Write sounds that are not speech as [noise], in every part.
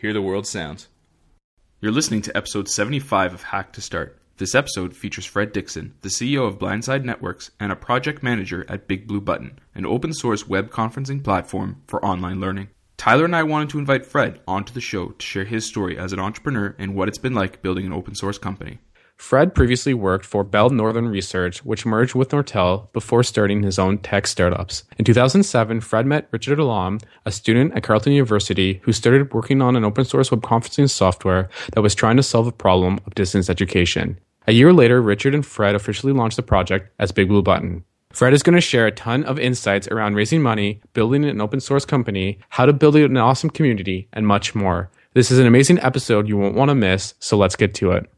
Hear the World Sounds. You're listening to episode 75 of Hack to Start. This episode features Fred Dixon, the CEO of Blindside Networks and a project manager at Big Blue Button, an open source web conferencing platform for online learning. Tyler and I wanted to invite Fred onto the show to share his story as an entrepreneur and what it's been like building an open source company. Fred previously worked for Bell Northern Research, which merged with Nortel before starting his own tech startups. In 2007, Fred met Richard Alam, a student at Carleton University who started working on an open source web conferencing software that was trying to solve the problem of distance education. A year later, Richard and Fred officially launched the project as Big Blue Button. Fred is going to share a ton of insights around raising money, building an open source company, how to build an awesome community, and much more. This is an amazing episode you won't want to miss, so let's get to it.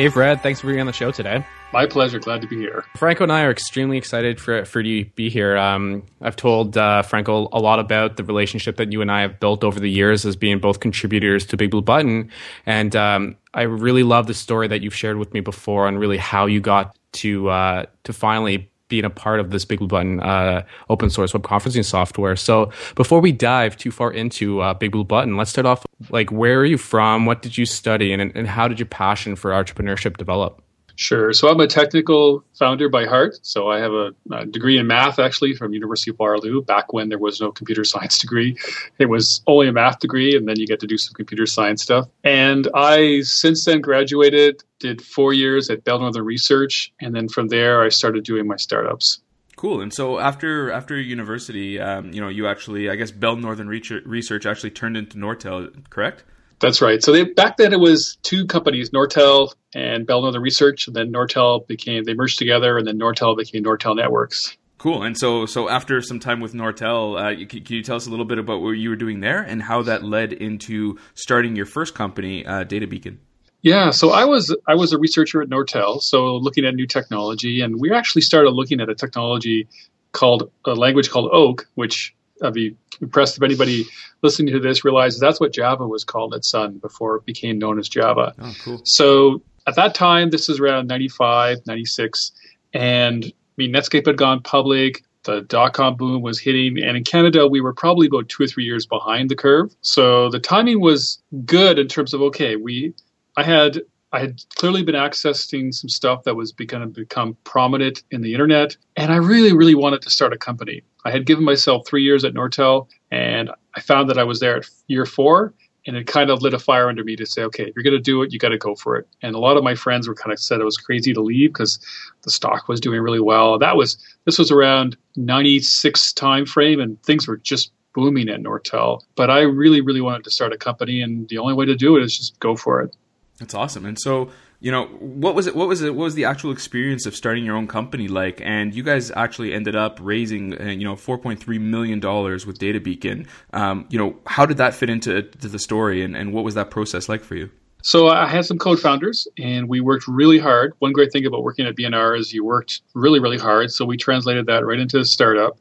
Hey, Fred, thanks for being on the show today. My pleasure. Glad to be here. Franco and I are extremely excited for, for you to be here. Um, I've told uh, Franco a lot about the relationship that you and I have built over the years as being both contributors to Big Blue Button. And um, I really love the story that you've shared with me before on really how you got to uh, to finally being a part of this Big Blue Button uh, open source web conferencing software. So before we dive too far into uh, Big Blue Button, let's start off like where are you from? What did you study, and and how did your passion for entrepreneurship develop? Sure. So I'm a technical founder by heart. So I have a, a, degree in math actually from University of Waterloo. Back when there was no computer science degree, it was only a math degree, and then you get to do some computer science stuff. And I since then graduated, did four years at Bell Northern Research, and then from there I started doing my startups. Cool. And so after after university, um, you know, you actually, I guess, Bell Northern Research actually turned into Nortel, correct? That's right. So they, back then it was two companies, Nortel and Bell Northern Research, and then Nortel became they merged together, and then Nortel became Nortel Networks. Cool. And so, so after some time with Nortel, uh, can, can, you tell us a little bit about what you were doing there and how that led into starting your first company, uh, Data Beacon? Yeah, so I was I was a researcher at Nortel, so looking at new technology, and we actually started looking at a technology called a language called Oak, which I'd be impressed if anybody listening to this realizes that's what Java was called at Sun before it became known as Java. Oh, cool. So at that time, this is around 95, 96, and I mean, Netscape had gone public. The dot com boom was hitting, and in Canada, we were probably about two or three years behind the curve. So the timing was good in terms of okay, we, I had I had clearly been accessing some stuff that was going to become prominent in the internet, and I really, really wanted to start a company. I had given myself three years at Nortel, and I found that I was there at year four, and it kind of lit a fire under me to say, okay, if you're going to do it, you got to go for it. And a lot of my friends were kind of said it was crazy to leave because the stock was doing really well. That was this was around 96 time frame, and things were just booming at Nortel. But I really, really wanted to start a company, and the only way to do it is just go for it. That's awesome. And so, you know, what was it? What was it? What was the actual experience of starting your own company like? And you guys actually ended up raising, uh, you know, four point three million dollars with Data Beacon. Um, you know, how did that fit into the story, and, and what was that process like for you? So I had some co-founders, and we worked really hard. One great thing about working at BNR is you worked really, really hard. So we translated that right into the startup,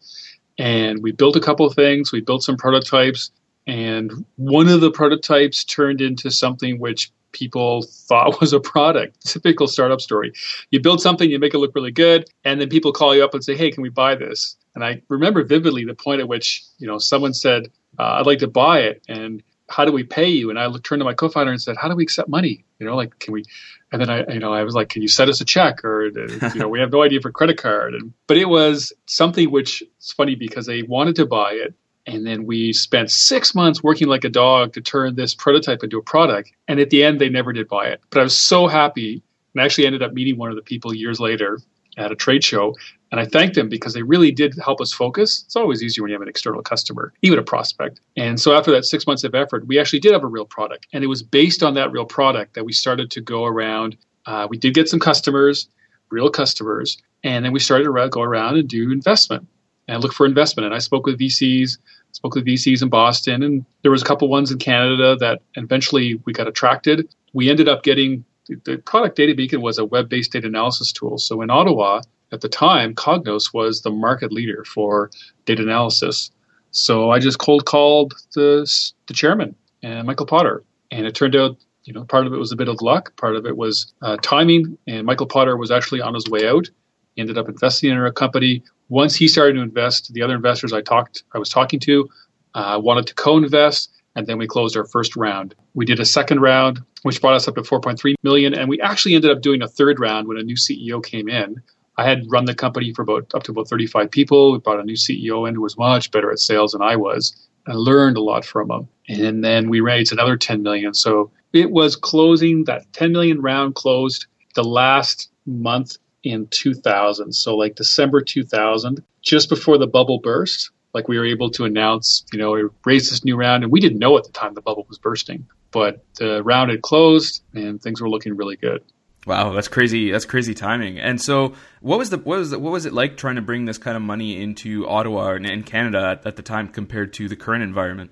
and we built a couple of things. We built some prototypes, and one of the prototypes turned into something which people thought [laughs] was a product. Typical startup story. You build something, you make it look really good, and then people call you up and say, "Hey, can we buy this?" And I remember vividly the point at which you know someone said, uh, "I'd like to buy it," and how do we pay you? And I turned to my co-founder and said, "How do we accept money? You know, like can we?" And then I, you know, I was like, "Can you send us a check?" Or [laughs] you know, we have no idea for credit card. And but it was something which is funny because they wanted to buy it, and then we spent six months working like a dog to turn this prototype into a product. And at the end, they never did buy it. But I was so happy and I actually ended up meeting one of the people years later at a trade show. And I thanked them because they really did help us focus. It's always easier when you have an external customer, even a prospect. And so after that six months of effort, we actually did have a real product. And it was based on that real product that we started to go around. Uh, we did get some customers, real customers. And then we started to go around and do investment and look for investment. And I spoke with VCs, spoke with VCs in Boston, and there was a couple ones in Canada that eventually we got attracted. We ended up getting the product Data Beacon was a web-based data analysis tool. So in Ottawa at the time, Cognos was the market leader for data analysis. So I just cold called the the chairman and Michael Potter, and it turned out you know part of it was a bit of luck, part of it was uh, timing, and Michael Potter was actually on his way out. He ended up investing in our company. Once he started to invest, the other investors I talked I was talking to uh, wanted to co-invest and then we closed our first round. We did a second round, which brought us up to 4.3 million, and we actually ended up doing a third round when a new CEO came in. I had run the company for about up to about 35 people. We brought a new CEO in who was much better at sales than I was. and learned a lot from him. And then we raised another 10 million. So it was closing that 10 million round closed the last month in 2000. So like December 2000, just before the bubble burst like we were able to announce, you know, we raised this new round, and we didn't know at the time the bubble was bursting, but the round had closed and things were looking really good. Wow, that's crazy! That's crazy timing. And so, what was the what was the, what was it like trying to bring this kind of money into Ottawa and, and Canada at, at the time compared to the current environment?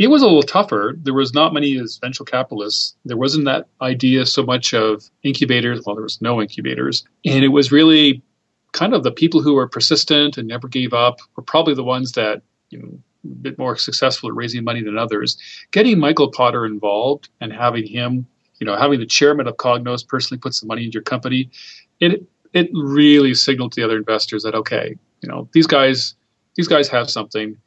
It was a little tougher. There was not many as venture capitalists. There wasn't that idea so much of incubators. Well, there was no incubators, and it was really kind of the people who were persistent and never gave up were probably the ones that you know a bit more successful at raising money than others. Getting Michael Potter involved and having him, you know, having the chairman of Cognos personally put some money into your company, it it really signaled to the other investors that okay, you know, these guys these guys have something.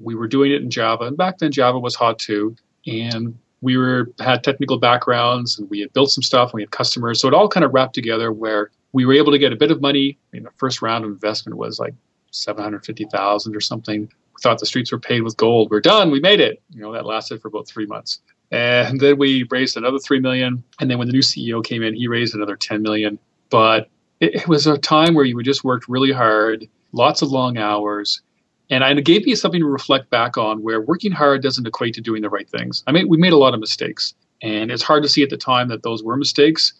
We were doing it in Java, and back then Java was hot too, and we were had technical backgrounds and we had built some stuff and we had customers. So it all kind of wrapped together where we were able to get a bit of money. I mean, the first round of investment was like 750,000 or something. We thought the streets were paid with gold. We're done. We made it. You know, that lasted for about three months. And then we raised another 3 million. And then when the new CEO came in, he raised another 10 million. But it, it was a time where you just worked really hard, lots of long hours. And it gave me something to reflect back on where working hard doesn't equate to doing the right things. I mean, we made a lot of mistakes. And it's hard to see at the time that those were mistakes.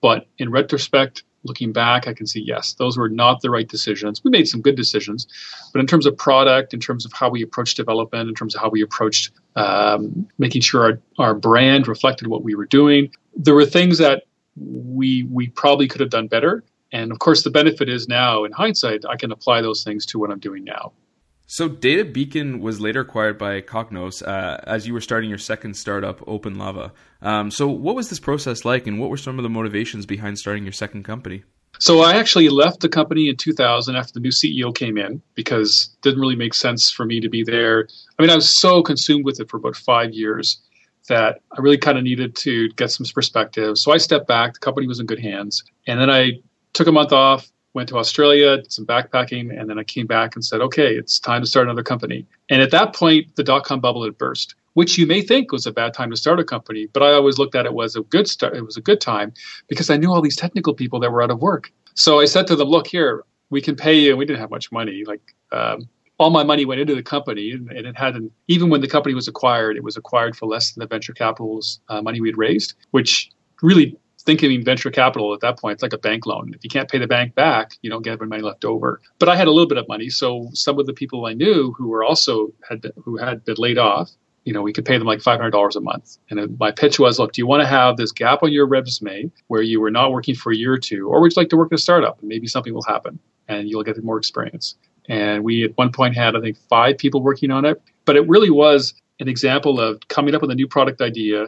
But in retrospect, looking back, I can see yes, those were not the right decisions. We made some good decisions, but in terms of product, in terms of how we approached development, in terms of how we approached um, making sure our, our brand reflected what we were doing, there were things that we we probably could have done better. And of course, the benefit is now, in hindsight, I can apply those things to what I'm doing now. So, Data Beacon was later acquired by Cognos uh, as you were starting your second startup, OpenLava. Um, so, what was this process like, and what were some of the motivations behind starting your second company? So, I actually left the company in 2000 after the new CEO came in because it didn't really make sense for me to be there. I mean, I was so consumed with it for about five years that I really kind of needed to get some perspective. So, I stepped back. The company was in good hands. And then I took a month off, went to Australia, did some backpacking, and then I came back and said, okay, it's time to start another company. And at that point, the dot com bubble had burst, which you may think was a bad time to start a company, but I always looked at it as a good start. It was a good time because I knew all these technical people that were out of work. So I said to them, look here, we can pay you. And We didn't have much money. Like um, all my money went into the company, and, and it hadn't. Even when the company was acquired, it was acquired for less than the venture capital's uh, money we had raised, which really thinking venture capital at that point, it's like a bank loan. If you can't pay the bank back, you don't get any money left over. But I had a little bit of money, so some of the people I knew who were also had who had been laid off, you know, we could pay them like five hundred dollars a month. And my pitch was, look, do you want to have this gap on your resume where you were not working for a year or two, or would you like to work in a startup and maybe something will happen and you'll get more experience? And we at one point had, I think, five people working on it. But it really was an example of coming up with a new product idea,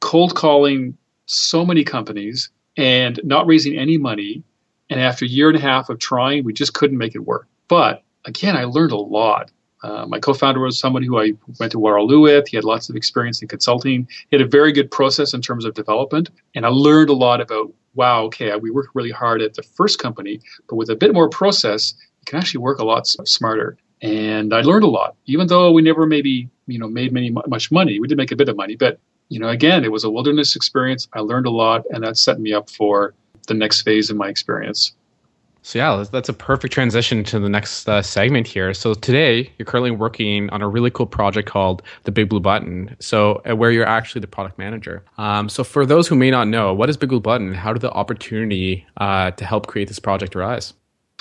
cold calling so many companies and not raising any money. And after a year and a half of trying, we just couldn't make it work. But again, I learned a lot. Uh, my co-founder was somebody who I went to Waterloo with. He had lots of experience in consulting. He had a very good process in terms of development, and I learned a lot about. Wow, okay, we worked really hard at the first company, but with a bit more process, you can actually work a lot smarter. And I learned a lot, even though we never maybe you know made many much money. We did make a bit of money, but you know, again, it was a wilderness experience. I learned a lot, and that set me up for the next phase in my experience. So yeah, that's a perfect transition to the next uh, segment here. So today you're currently working on a really cool project called the Big Blue Button. So uh, where you're actually the product manager. Um, so for those who may not know, what is Big Blue Button? How did the opportunity uh, to help create this project arise?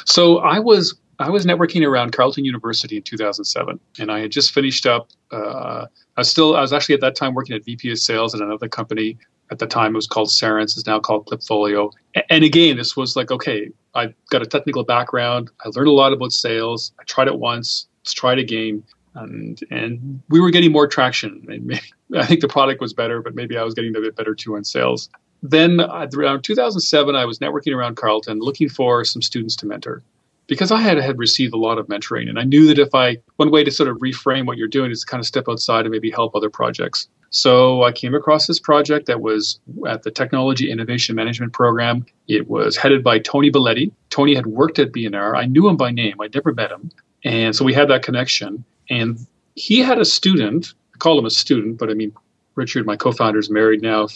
So I was I was networking around Carleton University in 2007, and I had just finished up. Uh, I was still I was actually at that time working at VP of Sales at another company. At the time, it was called Serence. It's now called Klipfolio. And again, this was like, okay, I've got a technical background. I learned a lot about sales. I tried it once. Let's try it again. And and we were getting more traction. I [laughs] think the product was better, but maybe I was getting a bit better too on sales. Then uh, around 2007, I was networking around Carleton, looking for some students to mentor because I had had received a lot of mentoring, and I knew that if I one way to sort of reframe what you're doing is to kind of step outside and maybe help other projects. So I came across this project that was at the Technology Innovation Management Program. It was headed by Tony Bailetti. Tony had worked at BNR. I knew him by name. I'd never met him. And so we had that connection. And he had a student, I call him a student, but I mean, Richard, my co-founder, is married now,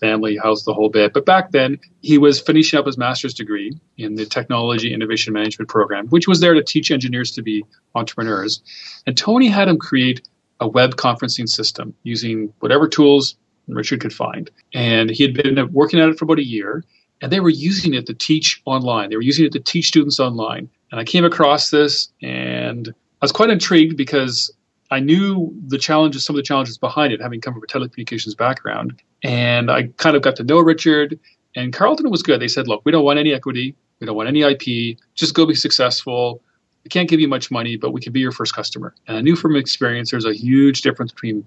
family, house, the whole bit. But back then, he was finishing up his master's degree in the Technology Innovation Management Program, which was there to teach engineers to be entrepreneurs. And Tony had him create a web conferencing system using whatever tools Richard could find. And he had been working at it for about a year, and they were using it to teach online. They were using it to teach students online. And I came across this, and I was quite intrigued because I knew the challenges, some of the challenges behind it, having come from a telecommunications background. And I kind of got to know Richard. And Carleton was good. They said, look, we don't want any equity. We don't want any IP. Just go be successful. We can't give you much money, but we can be your first customer. And I knew from experience there's a huge difference between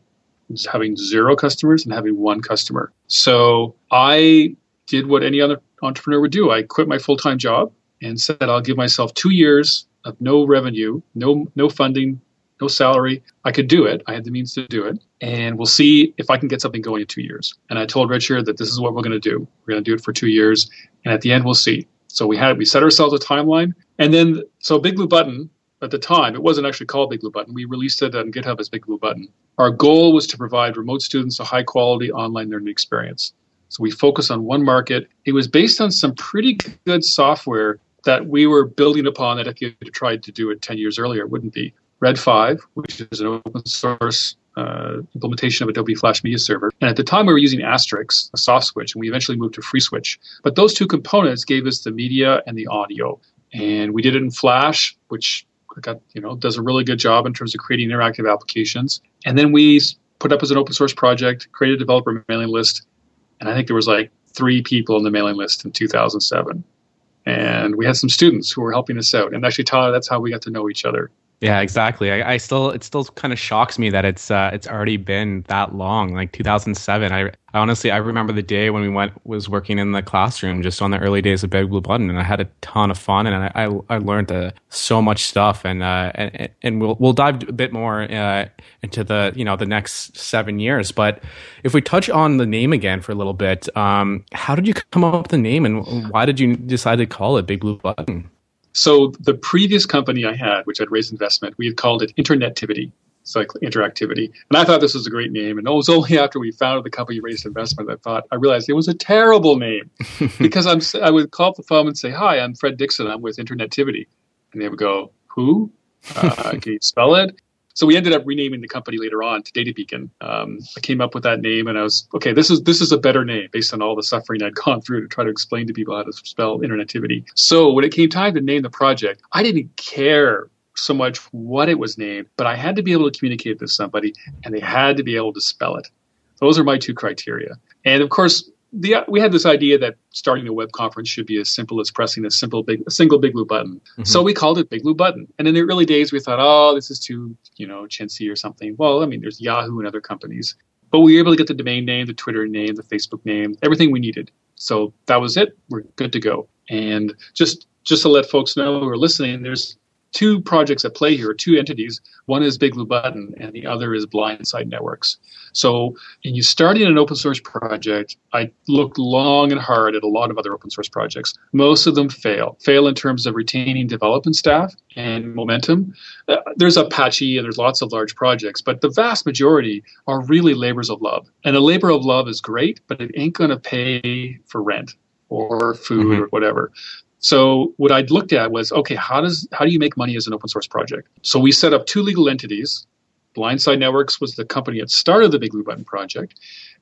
having zero customers and having one customer. So I did what any other entrepreneur would do. I quit my full time job and said I'll give myself two years of no revenue, no no funding, no salary. I could do it. I had the means to do it. And we'll see if I can get something going in two years. And I told Richard that this is what we're going to do. We're going to do it for two years. And at the end, we'll see. So we had we set ourselves a timeline. And then so Big Blue Button at the time, it wasn't actually called Big Blue Button. We released it on GitHub as Big Blue Button. Our goal was to provide remote students a high quality online learning experience. So we focus on one market. It was based on some pretty good software that we were building upon that if you had tried to do it 10 years earlier, it wouldn't be. Red 5, which is an open source uh, implementation of Adobe Flash Media Server. And at the time, we were using Asterisk, a soft switch, and we eventually moved to FreeSwitch. But those two components gave us the media and the audio. And we did it in Flash, which got, you know, does a really good job in terms of creating interactive applications. And then we put up as an open source project, created a developer mailing list. And I think there was like three people in the mailing list in 2007. And we had some students who were helping us out. And actually, Tyler, that's how we got to know each other. Yeah, exactly. I, I, still it still kind of shocks me that it's uh, it's already been that long, like 2007. I, I, honestly I remember the day when we went was working in the classroom just on the early days of Big Blue Button, and I had a ton of fun, and I I, I learned uh, so much stuff, and uh, and and we'll we'll dive a bit more uh, into the you know the next seven years. But if we touch on the name again for a little bit, um, how did you come up with the name, and why did you decide to call it Big Blue Button? So the previous company I had, which had raised investment, we had called it Internetivity. It's like interactivity. And I thought this was a great name. And it was only after we founded the company raised investment that I thought I realized it was a terrible name [laughs] because I'm I would call up the phone and say, "Hi, I'm Fred Dixon. I'm with Internetivity," and they would go, "Who? Uh, can you spell it?" So we ended up renaming the company later on to Data Beacon. Um, I came up with that name, and I was okay. This is this is a better name based on all the suffering I'd [laughs] gone through to try to explain to people how to spell internetivity. So when it came time to name the project, I didn't care so much what it was named, but I had to be able to communicate with somebody, and they had to be able to spell it. Those are my two criteria. And of course, the, we had this idea that starting a web conference should be as simple as pressing a simple big a single big blue button. Mm-hmm. So we called it Big Blue Button. And in the early days, we thought, oh, this is too you know chintzy or something. Well, I mean, there's Yahoo and other companies, but we were able to get the domain name, the Twitter name, the Facebook name, everything we needed. So that was it. We're good to go. And just just to let folks know who are listening, there's two projects at play here, two entities. One is Big Blue Button, and the other is Blindside Networks. So, in you starting an open source project, I looked long and hard at a lot of other open source projects. Most of them fail. Fail in terms of retaining development staff and momentum. Uh, there's Apache and there's lots of large projects, but the vast majority are really labors of love. And a labor of love is great, but it ain't going to pay for rent or food mm-hmm. or whatever So what I'd looked at was, okay, how does how do you make money as an open source project? So we set up two legal entities. Blindside Networks was the company that started the Big Blue Button project,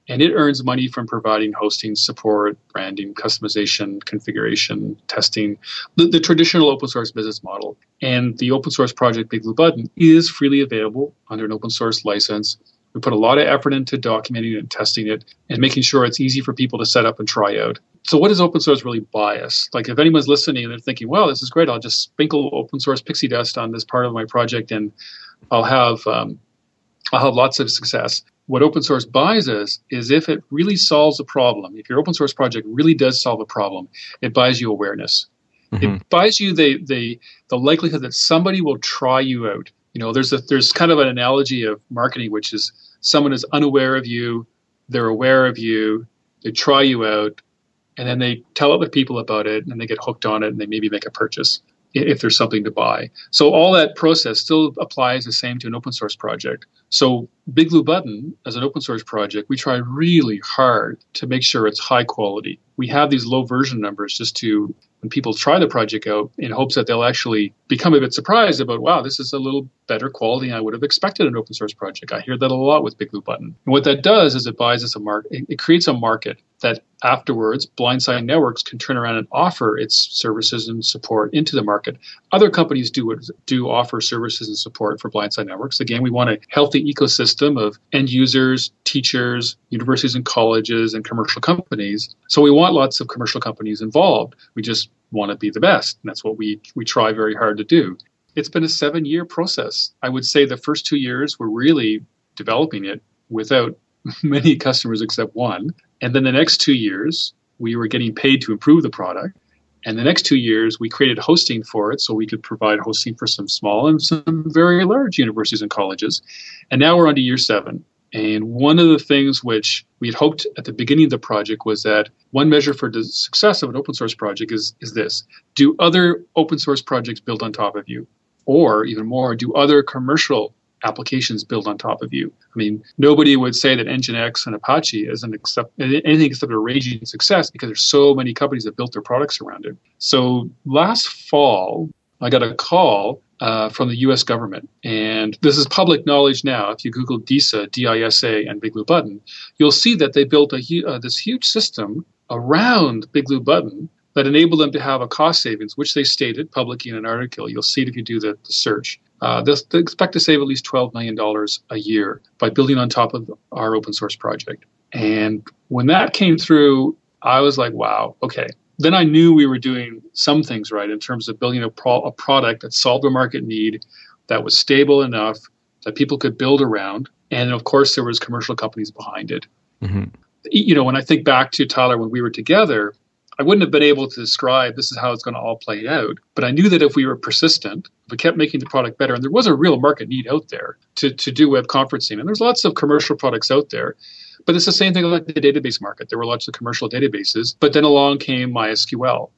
and it earns money from providing hosting, support, branding, customization, configuration, testing, the, the, traditional open source business model. And the open source project Big Blue Button is freely available under an open source license. We put a lot of effort into documenting and testing it and making sure it's easy for people to set up and try out so what does open source really buy us? Like if anyone's listening and they're thinking, well, this is great, I'll just sprinkle open source pixie dust on this part of my project and I'll have um, I'll have lots of success. What open source buys us is if it really solves a problem, if your open source project really does solve a problem, it buys you awareness. Mm-hmm. It buys you the, the the likelihood that somebody will try you out. You know, there's a there's kind of an analogy of marketing, which is someone is unaware of you, they're aware of you, they try you out, and then they tell other people about it and they get hooked on it and they maybe make a purchase if there's something to buy. So all that process still applies the same to an open source project. So Big Blue Button, as an open source project, we try really hard to make sure it's high quality. We have these low version numbers just to when people try the project out in hopes that they'll actually become a bit surprised about, wow, this is a little better quality than I would have expected an open source project. I hear that a lot with Big Blue Button. And what that does is it buys us a market, it creates a market that afterwards blindside networks can turn around and offer its services and support into the market. Other companies do do offer services and support for blindside networks. Again we want a healthy ecosystem of end users teachers universities and colleges and commercial companies. So we want lots of commercial companies involved. We just want to be the best and that's what we we try very hard to do. It's been a seven year process. I would say the first two years were really developing it without [laughs] many customers except one. And then the next two years, we were getting paid to improve the product. And the next two years, we created hosting for it so we could provide hosting for some small and some very large universities and colleges. And now we're on to year seven. And one of the things which we had hoped at the beginning of the project was that one measure for the success of an open source project is, is this Do other open source projects build on top of you? Or even more, do other commercial applications built on top of you. I mean, nobody would say that Nginx and Apache isn't accept, anything except a raging success because there's so many companies that built their products around it. So last fall, I got a call uh, from the U.S. government, and this is public knowledge now. If you Google DISA, D-I-S-A, and Big Blue Button, you'll see that they built a, uh, this huge system around Big Blue Button that enabled them to have a cost savings, which they stated publicly in an article. You'll see it if you do the, the search. Uh, they expect to save at least $12 million a year by building on top of our open source project. And when that came through, I was like, wow, okay. Then I knew we were doing some things right in terms of building a, pro- a product that solved a market need, that was stable enough that people could build around. And of course, there was commercial companies behind it. Mm-hmm. You know, when I think back to Tyler when we were together, I wouldn't have been able to describe this is how it's going to all play out. But I knew that if we were persistent, we kept making the product better, and there was a real market need out there to, to do web conferencing, and there's lots of commercial products out there. But it's the same thing like the database market. There were lots of commercial databases, but then along came MySQL.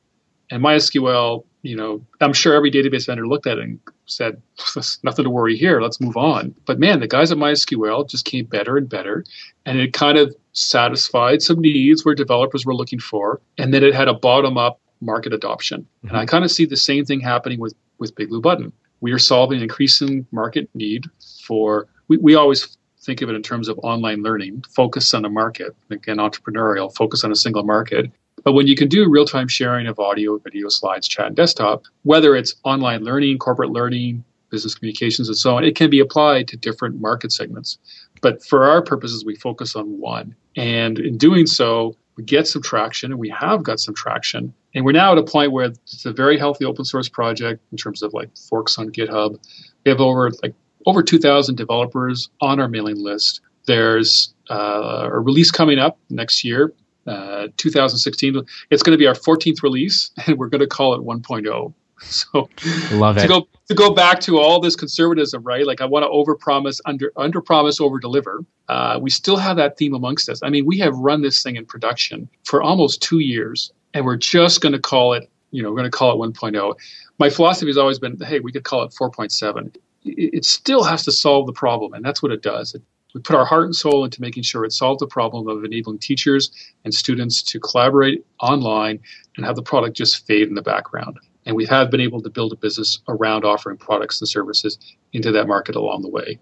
And MySQL, you know, I'm sure every database vendor looked at it and said, [laughs] nothing to worry here. Let's move on. But man, the guys at MySQL just came better and better. And it kind of satisfied some needs where developers were looking for. And then it had a bottom up market adoption. Mm-hmm. And I kind of see the same thing happening with, with Big Blue Button. We are solving increasing market need for, we, we always think of it in terms of online learning, focus on a market, again, entrepreneurial, focus on a single market. But when you can do real time sharing of audio, video, slides, chat, and desktop, whether it's online learning, corporate learning, business communications, and so on, it can be applied to different market segments. But for our purposes, we focus on one. And in doing so, we get some traction, and we have got some traction. And we're now at a point where it's a very healthy open source project in terms of like forks on GitHub. We have over like over 2,000 developers on our mailing list. There's uh, a release coming up next year uh, 2016. It's going to be our 14th release, [laughs] and we're going to call it 1.0. [laughs] So, love it. To go to go back to all this conservatism, right? Like I want to overpromise, under under promise, over deliver. Uh, we still have that theme amongst us. I mean, we have run this thing in production for almost two years, and we're just going to call it. You know, we're going to call it 1.0. My philosophy has always been, hey, we could call it 4.7. It, still has to solve the problem, and that's what it does. It, We put our heart and soul into making sure it solves the problem of enabling teachers and students to collaborate online and have the product just fade in the background. And we have been able to build a business around offering products and services into that market along the way.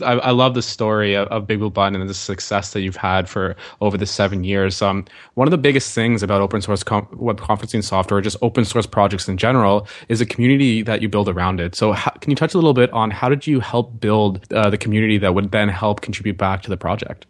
I, I, love the story of, of, Big Blue Button and the success that you've had for over the seven years. Um, one of the biggest things about open source com- web conferencing software, just open source projects in general, is a community that you build around it. So, how, can you touch a little bit on how did you help build uh, the community that would then help contribute back to the project?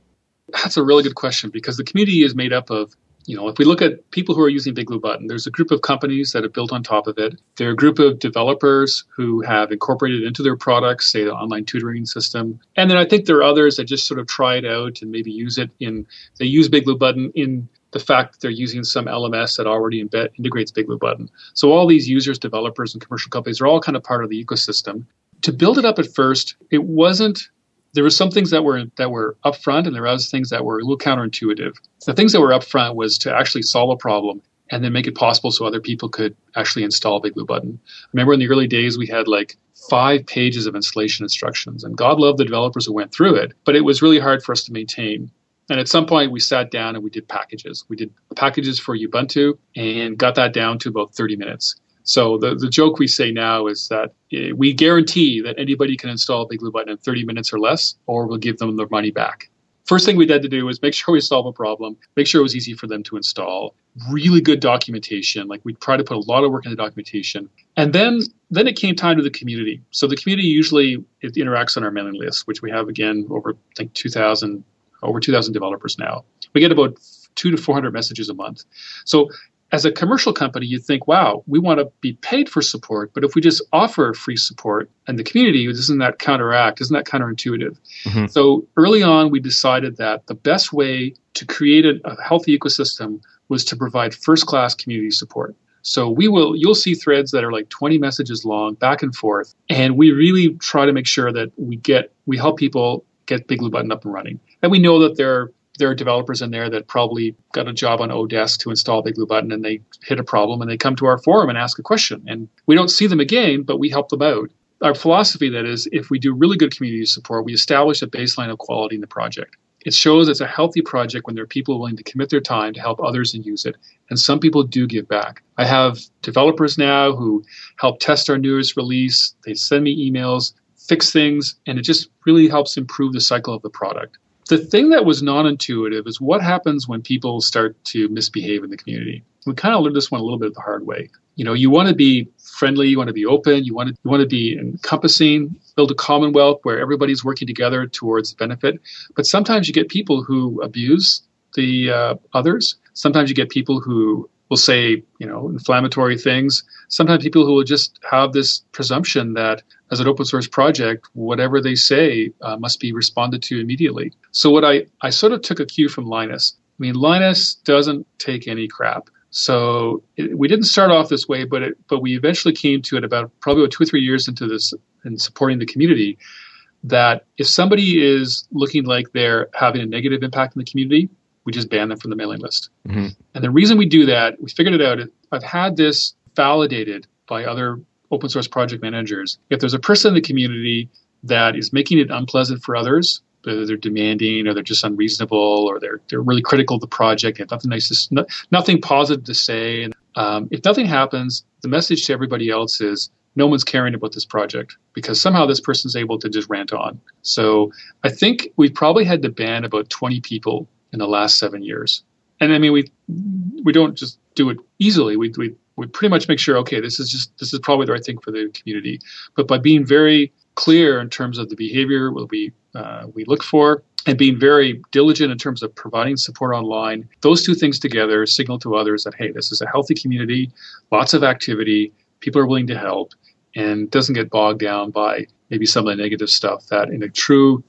That's a really good question because the community is made up of you know, if we look at people who are using Big Blue Button, there's a group of companies that have built on top of it. There are a group of developers who have incorporated into their products, say the online tutoring system. And then I think there are others that just sort of try it out and maybe use it in, they use Big Blue Button in the fact that they're using some LMS that already embed, integrates Big Blue Button. So all these users, developers, and commercial companies are all kind of part of the ecosystem. To build it up at first, it wasn't there were some things that were that were upfront, and there were other things that were a little counterintuitive. The things that were upfront was to actually solve a problem and then make it possible so other people could actually install Big Blue Button. I remember in the early days we had like five pages of installation instructions, and God love the developers who went through it, but it was really hard for us to maintain. And at some point, we sat down and we did packages. We did packages for Ubuntu and got that down to about 30 minutes. So the, the joke we say now is that eh, we guarantee that anybody can install Big Blue Button in 30 minutes or less, or we'll give them their money back. First thing we had to do was make [laughs] sure we solve a problem, make sure it was easy for them to install, really good documentation. Like we try to put a lot of work into documentation. And then then it came time to the community. So the community usually it interacts on our mailing list, which we have again over I think 2,000 over 2,000 developers now. We get about two to 400 messages a month. So as a commercial company, you think, wow, we want to be paid for support, but if we just offer free support and the community, doesn't that counteract? Isn't that counterintuitive? Mm-hmm. So early on, we decided that the best way to create a, a healthy ecosystem was to provide first class community support. So we will you'll see threads that are like 20 messages long back and forth and we really try to make sure that we get we help people get Big Blue Button up and running. And we know that there are there are developers in there that probably got a job on Odesk to install Big Blue Button and they hit a problem and they come to our forum and ask a question. And we don't see them again, but we help them out. Our philosophy that is if we do really good community support, we establish a baseline of quality in the project. It shows it's a healthy project when there are people willing to commit their time to help others and use it. And some people do give back. I have developers now who help test our newest release. They send me emails, fix things, and it just really helps improve the cycle of the product the thing that was non-intuitive is what happens when people start to misbehave in the community. We kind of learned this one a little bit the hard way. You know, you want to be friendly, you want to be open, you want to you want to be encompassing, build a commonwealth where everybody's working together towards benefit. But sometimes you get people who abuse the uh, others. Sometimes you get people who will say, you know, inflammatory things. Sometimes people who will just have this presumption that as an open source project, whatever they say uh, must be responded to immediately. So what I, I sort of took a cue from Linus. I mean, Linus doesn't take any crap. So it, we didn't start off this way, but it, but we eventually came to it about probably two or three years into this and supporting the community that if somebody is looking like they're having a negative impact in the community, we just ban them from the mailing list. Mm-hmm. And the reason we do that, we figured it out. I've had this validated by other open source project managers. If there's a person in the community that is making it unpleasant for others, whether they're demanding or they're just unreasonable or they're they're really critical of the project, and nothing nice to, no, nothing positive to say, and um, if nothing happens, the message to everybody else is no one's caring about this project because somehow this person's able to just rant on. So I think we probably had to ban about 20 people in the last seven years. And I mean, we we don't just do it easily. We we we pretty much make sure, okay, this is just this is probably the right thing for the community. But by being very clear in terms of the behavior we uh, we look for and being very diligent in terms of providing support online, those two things together signal to others that hey, this is a healthy community, lots of activity, people are willing to help, and doesn't get bogged down by maybe some of the negative stuff that in a true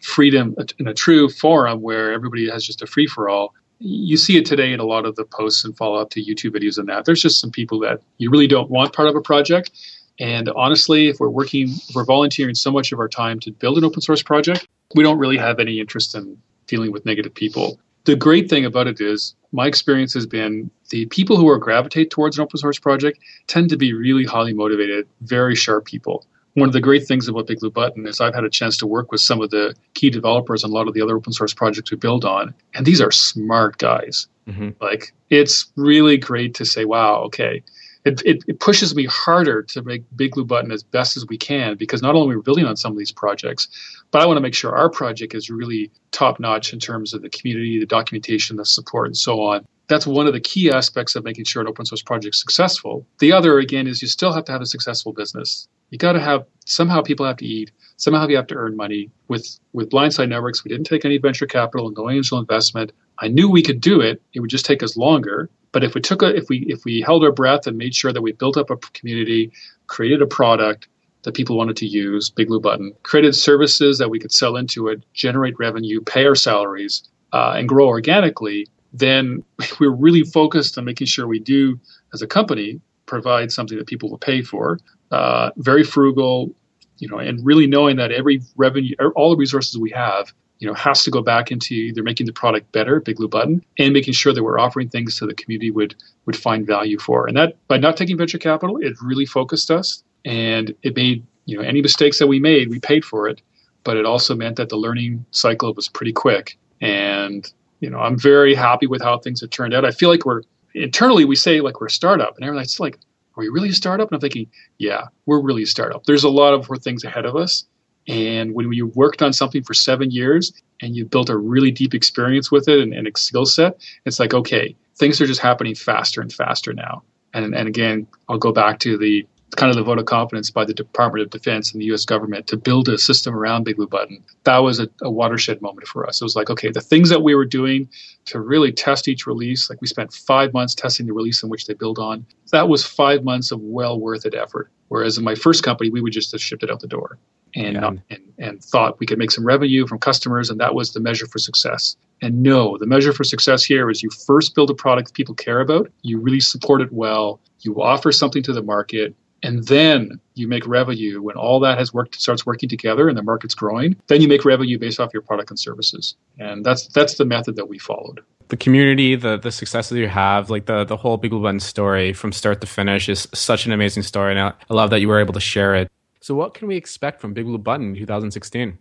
freedom in a true forum where everybody has just a free for all you see it today in a lot of the posts and follow up to YouTube videos and that. There's just some people that you really don't want part of a project. And honestly, if we're working, if we're volunteering so much of our time to build an open source project, we don't really have any interest in dealing with negative people. The great thing about it is my experience has been the people who are gravitate towards an open source project tend to be really highly motivated, very sharp people one of the great things about Big Blue Button is I've had a chance to work with some of the key developers on a lot of the other open source projects we build on, and these are smart guys. Mm-hmm. Like it's really great to say, wow, okay. It, it, it, pushes me harder to make Big Blue Button as best as we can because not only are we building on some of these projects, but I want to make sure our project is really top notch in terms of the community, the documentation, the support, and so on that's one of the key aspects of making sure an open source project is successful. The other, again, is you still have to have a successful business. You got to have somehow people have to eat. Somehow you have to earn money. With with Blindside Networks, we didn't take any venture capital, and no angel investment. I knew we could do it. It would just take us longer. But if we took a, if we if we held our breath and made sure that we built up a community, created a product that people wanted to use, Big Blue Button, created services that we could sell into it, generate revenue, pay our salaries, uh, and grow organically, then [laughs] we're really focused on making sure we do, as a company, provide something that people will pay for. Uh, very frugal, you know, and really knowing that every revenue, er, all the resources we have, you know, has to go back into either making the product better, Big Blue Button, and making sure that we're offering things so the community would would find value for. And that by not taking venture capital, it really focused us, and it made you know any mistakes that we made, we paid for it, but it also meant that the learning cycle was pretty quick. And you know, I'm very happy with how things have turned out. I feel like we're internally we say like we're a startup, and everyone's like, "Are we really a startup?" And I'm thinking, "Yeah, we're really a startup." There's a lot of things ahead of us, and when you worked on something for seven years and you built a really deep experience with it and, and a skill set, it's like, okay, things are just happening faster and faster now. And and again, I'll go back to the kind of the vote of confidence by the Department of Defense and the U.S. government to build a system around Big Blue Button. That was a, a, watershed moment for us. It was like, okay, the things that we were doing to really test each release, like we spent five months testing the release in which they build on. That was five months of well worth it effort. Whereas in my first company, we would just have shipped it out the door and, yeah. and and thought we could make some revenue from customers, and that was the measure for success. And no, the measure for success here is you first build a product people care about, you really support it well, you offer something to the market, and then you make revenue when all that has worked starts working together and the market's growing then you make revenue based off your product and services and that's that's the method that we followed the community the the success that you have like the the whole big blue button story from start to finish is such an amazing story and I, I love that you were able to share it so what can we expect from big blue button in 2016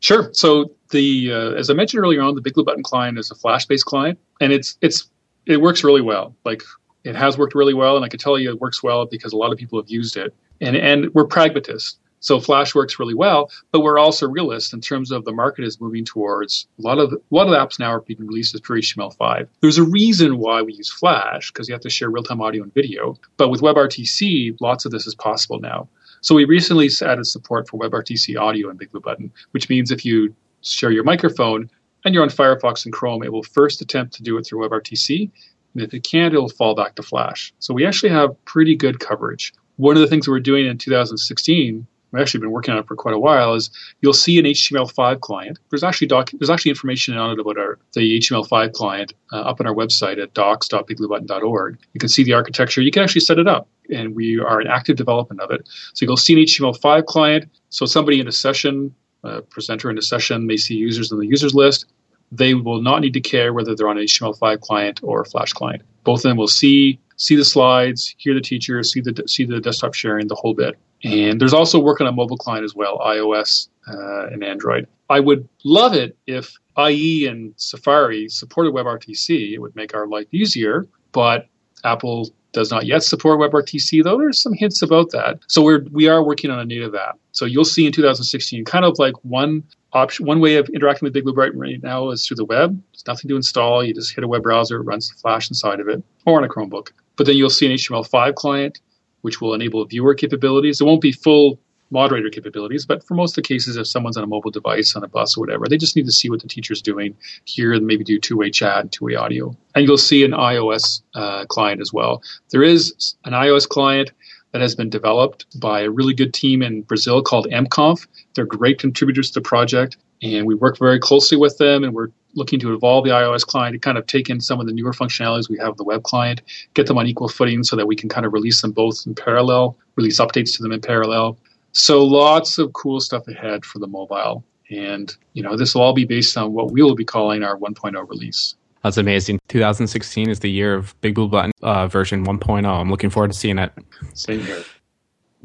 Sure. So the uh, as I mentioned earlier on, the Big Blue Button client is a Flash-based client, and it's it's it works really well. Like it has worked really well, and I can tell you it works well because a lot of people have used it. And and we're pragmatists. So Flash works really well, but we're also realists in terms of the market is moving towards a lot of a lot of apps now are being released as pure HTML5. There's a reason why we use Flash because you have to share real-time audio and video. But with WebRTC, lots of this is possible now. So we recently added support for WebRTC audio in Big Blue Button, which means if you share your microphone and you're on Firefox and Chrome, it will first attempt to do it through WebRTC, and if it can't, it'll fall back to Flash. So we actually have pretty good coverage. One of the things we're doing in 2016, we've actually been working on it for quite a while, is you'll see an HTML5 client. There's actually doc, there's actually information on it about our the HTML5 client uh, up on our website at docs.bigbluebutton.org. You can see the architecture. You can actually set it up, and we are in active development of it. So you'll see an HTML5 client. So somebody in a session, a presenter in a session, may see users in the users list they will not need to care whether they're on an HTML5 client or a Flash client. Both of them will see see the slides, hear the teacher, see the see the desktop sharing, the whole bit. And there's also work on a mobile client as well, iOS uh, and Android. I would love it if IE and Safari supported WebRTC. It would make our life easier, but Apple does not yet support WebRTC, though there's some hints about that. So we're we are working on a native app. So you'll see in 2016 kind of like one option, one way of interacting with Big Blue Button right now is through the web. It's nothing to install. You just hit a web browser, it runs the Flash inside of it, or on a Chromebook. But then you'll see an HTML5 client, which will enable viewer capabilities. It won't be full moderator capabilities, but for most of the cases, if someone's on a mobile device, on a bus or whatever, they just need to see what the teacher's doing here and maybe do two-way chat and two-way audio. And you'll see an iOS uh, client as well. There is an iOS client that has been developed by a really good team in Brazil called MConf. They're great contributors to the project, and we work very closely with them, and we're looking to evolve the iOS client to kind of take in some of the newer functionalities we have in the web client, get them on equal footing so that we can kind of release them both in parallel, release updates to them in parallel. So lots of cool stuff ahead for the mobile. And, you know, this will all be based on what we will be calling our 1.0 release. That's amazing. 2016 is the year of Big Blue Button uh, version 1.0. I'm looking forward to seeing it. Same here.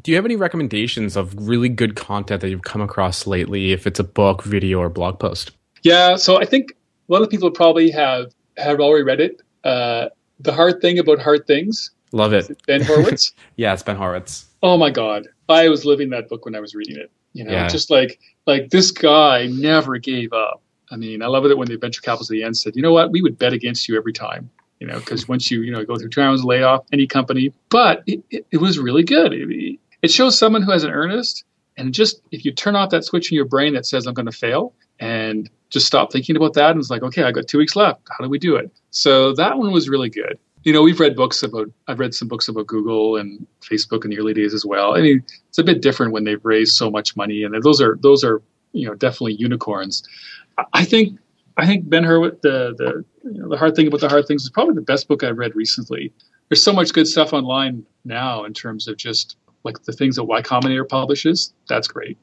Do you have any recommendations of really good content that you've come across lately, if it's a book, video, or blog post? Yeah, so I think a lot of people probably have have already read it. Uh, the hard thing about hard things. Love it. it ben Horowitz. [laughs] yeah, it's Ben Horowitz. Oh my God, I was living that book when I was reading it. You know, Yeah. just like like this guy never gave up. I mean, I love it when the venture capitalists at the end said, "You know what? We would bet against you every time." You know, because once you you know go through two rounds of layoff, any company, but it, it, it was really good. It, it shows someone who has an earnest, and just if you turn off that switch in your brain that says I'm going to fail, and just stop thinking about that, and it's like, okay, I got two weeks left. How do we do it? So that one was really good. You know, we've read books about. I've read some books about Google and Facebook in the early days as well. I mean, it's a bit different when they've raised so much money, and those are those are you know definitely unicorns. I- think I think Ben Horowitz, the the you know, the hard thing about the hard things is probably the best book I've read recently. There's so much good stuff online now in terms of just like the things that Y Combinator publishes. That's great.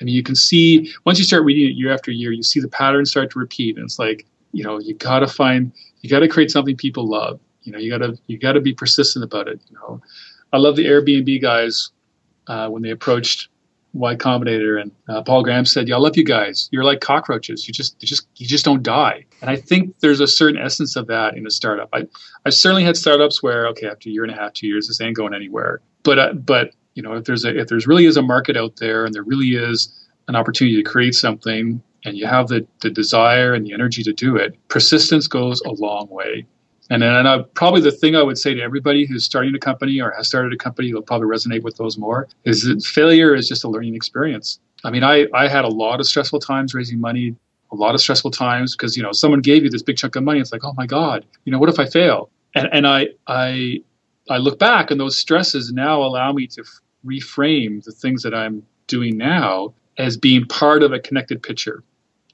I mean, you can see once you start reading it year after year, you see the patterns start to repeat, and it's like you know you got to find you got to create something people love. You know, you got to you got to be persistent about it. You know, I love the Airbnb guys uh, when they approached Y Combinator and uh, Paul Graham said, "Yeah, I love you guys. You're like cockroaches. You just you just you just don't die." And I think there's a certain essence of that in a startup. I I've certainly had startups where okay, after a year and a half, two years, this ain't going anywhere. But uh, but you know, if there's a if there's really is a market out there and there really is an opportunity to create something and you have the, the desire and the energy to do it, persistence goes a long way. And then probably the thing I would say to everybody who's starting a company or has started a company, will probably resonate with those more, is that failure is just a learning experience. I mean, I, I had a lot of stressful times raising money, a lot of stressful times because, you know, someone gave you this big chunk of money. It's like, oh my God, you know, what if I fail? And, and I, I, I look back and those stresses now allow me to f- reframe the things that I'm doing now as being part of a connected picture.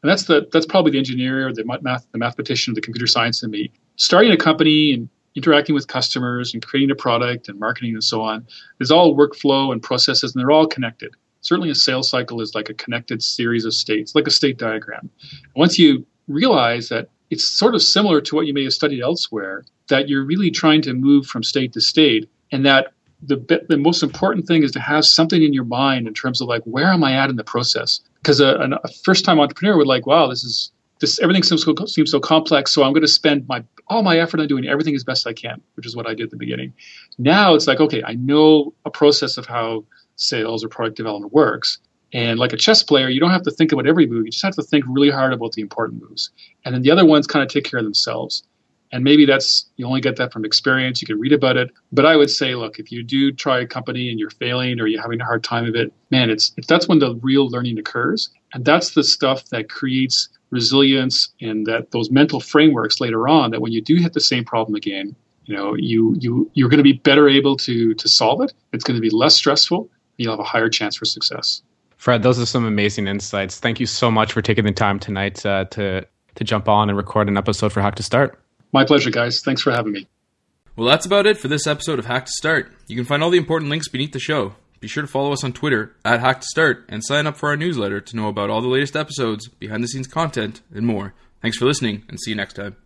And that's the that's probably the engineer, the math, the mathematician, the computer science in me. Starting a company and interacting with customers and creating a product and marketing and so on is all workflow and processes, and they're all connected. Certainly, a sales cycle is like a connected series of states, like a state diagram. Once you realize that it's sort of similar to what you may have studied elsewhere, that you're really trying to move from state to state, and that the bit- the most important thing is to have something in your mind in terms of like where am I at in the process? Because a, a first time entrepreneur would like, wow, this is this everything seems so, seems so complex, so I'm going to spend my all my effort on doing everything as best I can, which is what I did at the beginning. Now it's like, okay, I know a process of how sales or product development works. And like a chess player, you don't have to think about every move. You just have to think really hard about the important moves. And then the other ones kind of take care of themselves. And maybe that's, you only get that from experience. You can read about it. But I would say, look, if you do try a company and you're failing or you're having a hard time of it, man, it's, it's that's when the real learning occurs. And that's the stuff that creates resilience and that those mental frameworks later on that when you do hit the same problem again, you know, you, you, you're going to be better able to, to solve it. It's going to be less stressful. And you'll have a higher chance for success. Fred, those are some amazing insights. Thank you so much for taking the time tonight uh, to to jump on and record an episode for Hack to Start. My pleasure, guys. Thanks for having me. Well, that's about it for this episode of Hack to Start. You can find all the important links beneath the show. Be sure to follow us on Twitter at Hack to Start and sign up for our newsletter to know about all the latest episodes, behind the scenes content, and more. Thanks for listening, and see you next time.